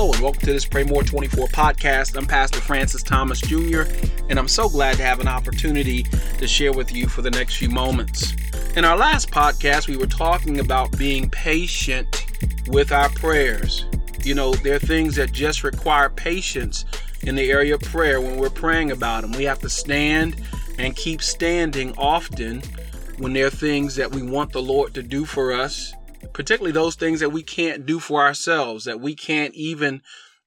Hello and welcome to this Pray More 24 podcast. I'm Pastor Francis Thomas Jr., and I'm so glad to have an opportunity to share with you for the next few moments. In our last podcast, we were talking about being patient with our prayers. You know, there are things that just require patience in the area of prayer when we're praying about them. We have to stand and keep standing often when there are things that we want the Lord to do for us particularly those things that we can't do for ourselves, that we can't even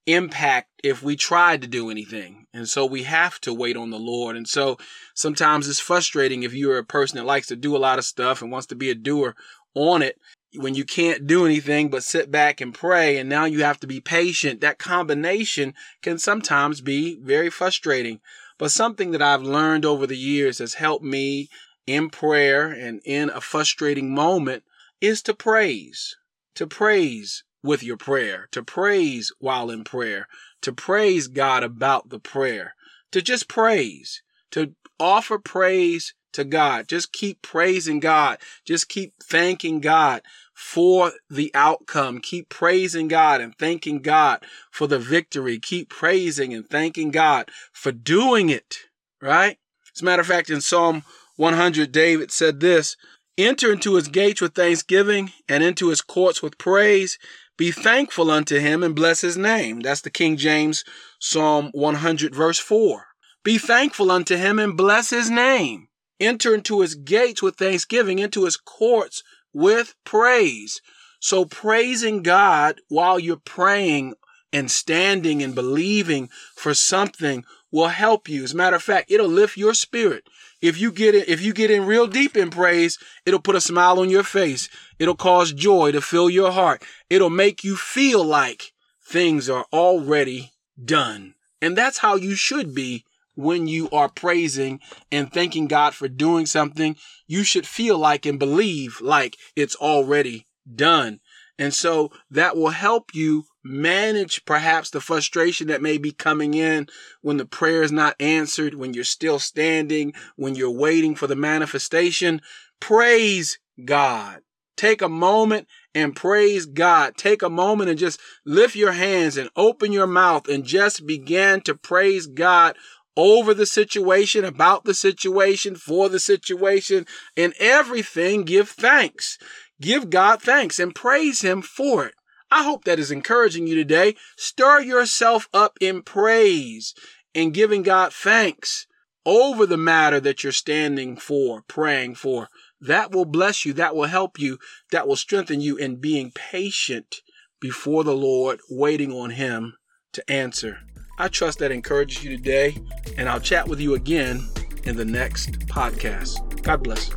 impact if we tried to do anything. And so we have to wait on the Lord. And so sometimes it's frustrating if you're a person that likes to do a lot of stuff and wants to be a doer on it when you can't do anything but sit back and pray and now you have to be patient. That combination can sometimes be very frustrating. But something that I've learned over the years has helped me in prayer and in a frustrating moment is to praise, to praise with your prayer, to praise while in prayer, to praise God about the prayer, to just praise, to offer praise to God. Just keep praising God. Just keep thanking God for the outcome. Keep praising God and thanking God for the victory. Keep praising and thanking God for doing it, right? As a matter of fact, in Psalm 100, David said this Enter into his gates with thanksgiving and into his courts with praise. Be thankful unto him and bless his name. That's the King James Psalm 100, verse 4. Be thankful unto him and bless his name. Enter into his gates with thanksgiving, into his courts with praise. So praising God while you're praying and standing and believing for something will help you. As a matter of fact, it'll lift your spirit. If you get it, if you get in real deep in praise, it'll put a smile on your face. It'll cause joy to fill your heart. It'll make you feel like things are already done. And that's how you should be when you are praising and thanking God for doing something. You should feel like and believe like it's already done. And so that will help you manage perhaps the frustration that may be coming in when the prayer is not answered, when you're still standing, when you're waiting for the manifestation. Praise God. Take a moment and praise God. Take a moment and just lift your hands and open your mouth and just begin to praise God over the situation, about the situation, for the situation, and everything. Give thanks. Give God thanks and praise Him for it. I hope that is encouraging you today. Stir yourself up in praise and giving God thanks over the matter that you're standing for, praying for. That will bless you. That will help you. That will strengthen you in being patient before the Lord, waiting on Him to answer. I trust that encourages you today, and I'll chat with you again in the next podcast. God bless.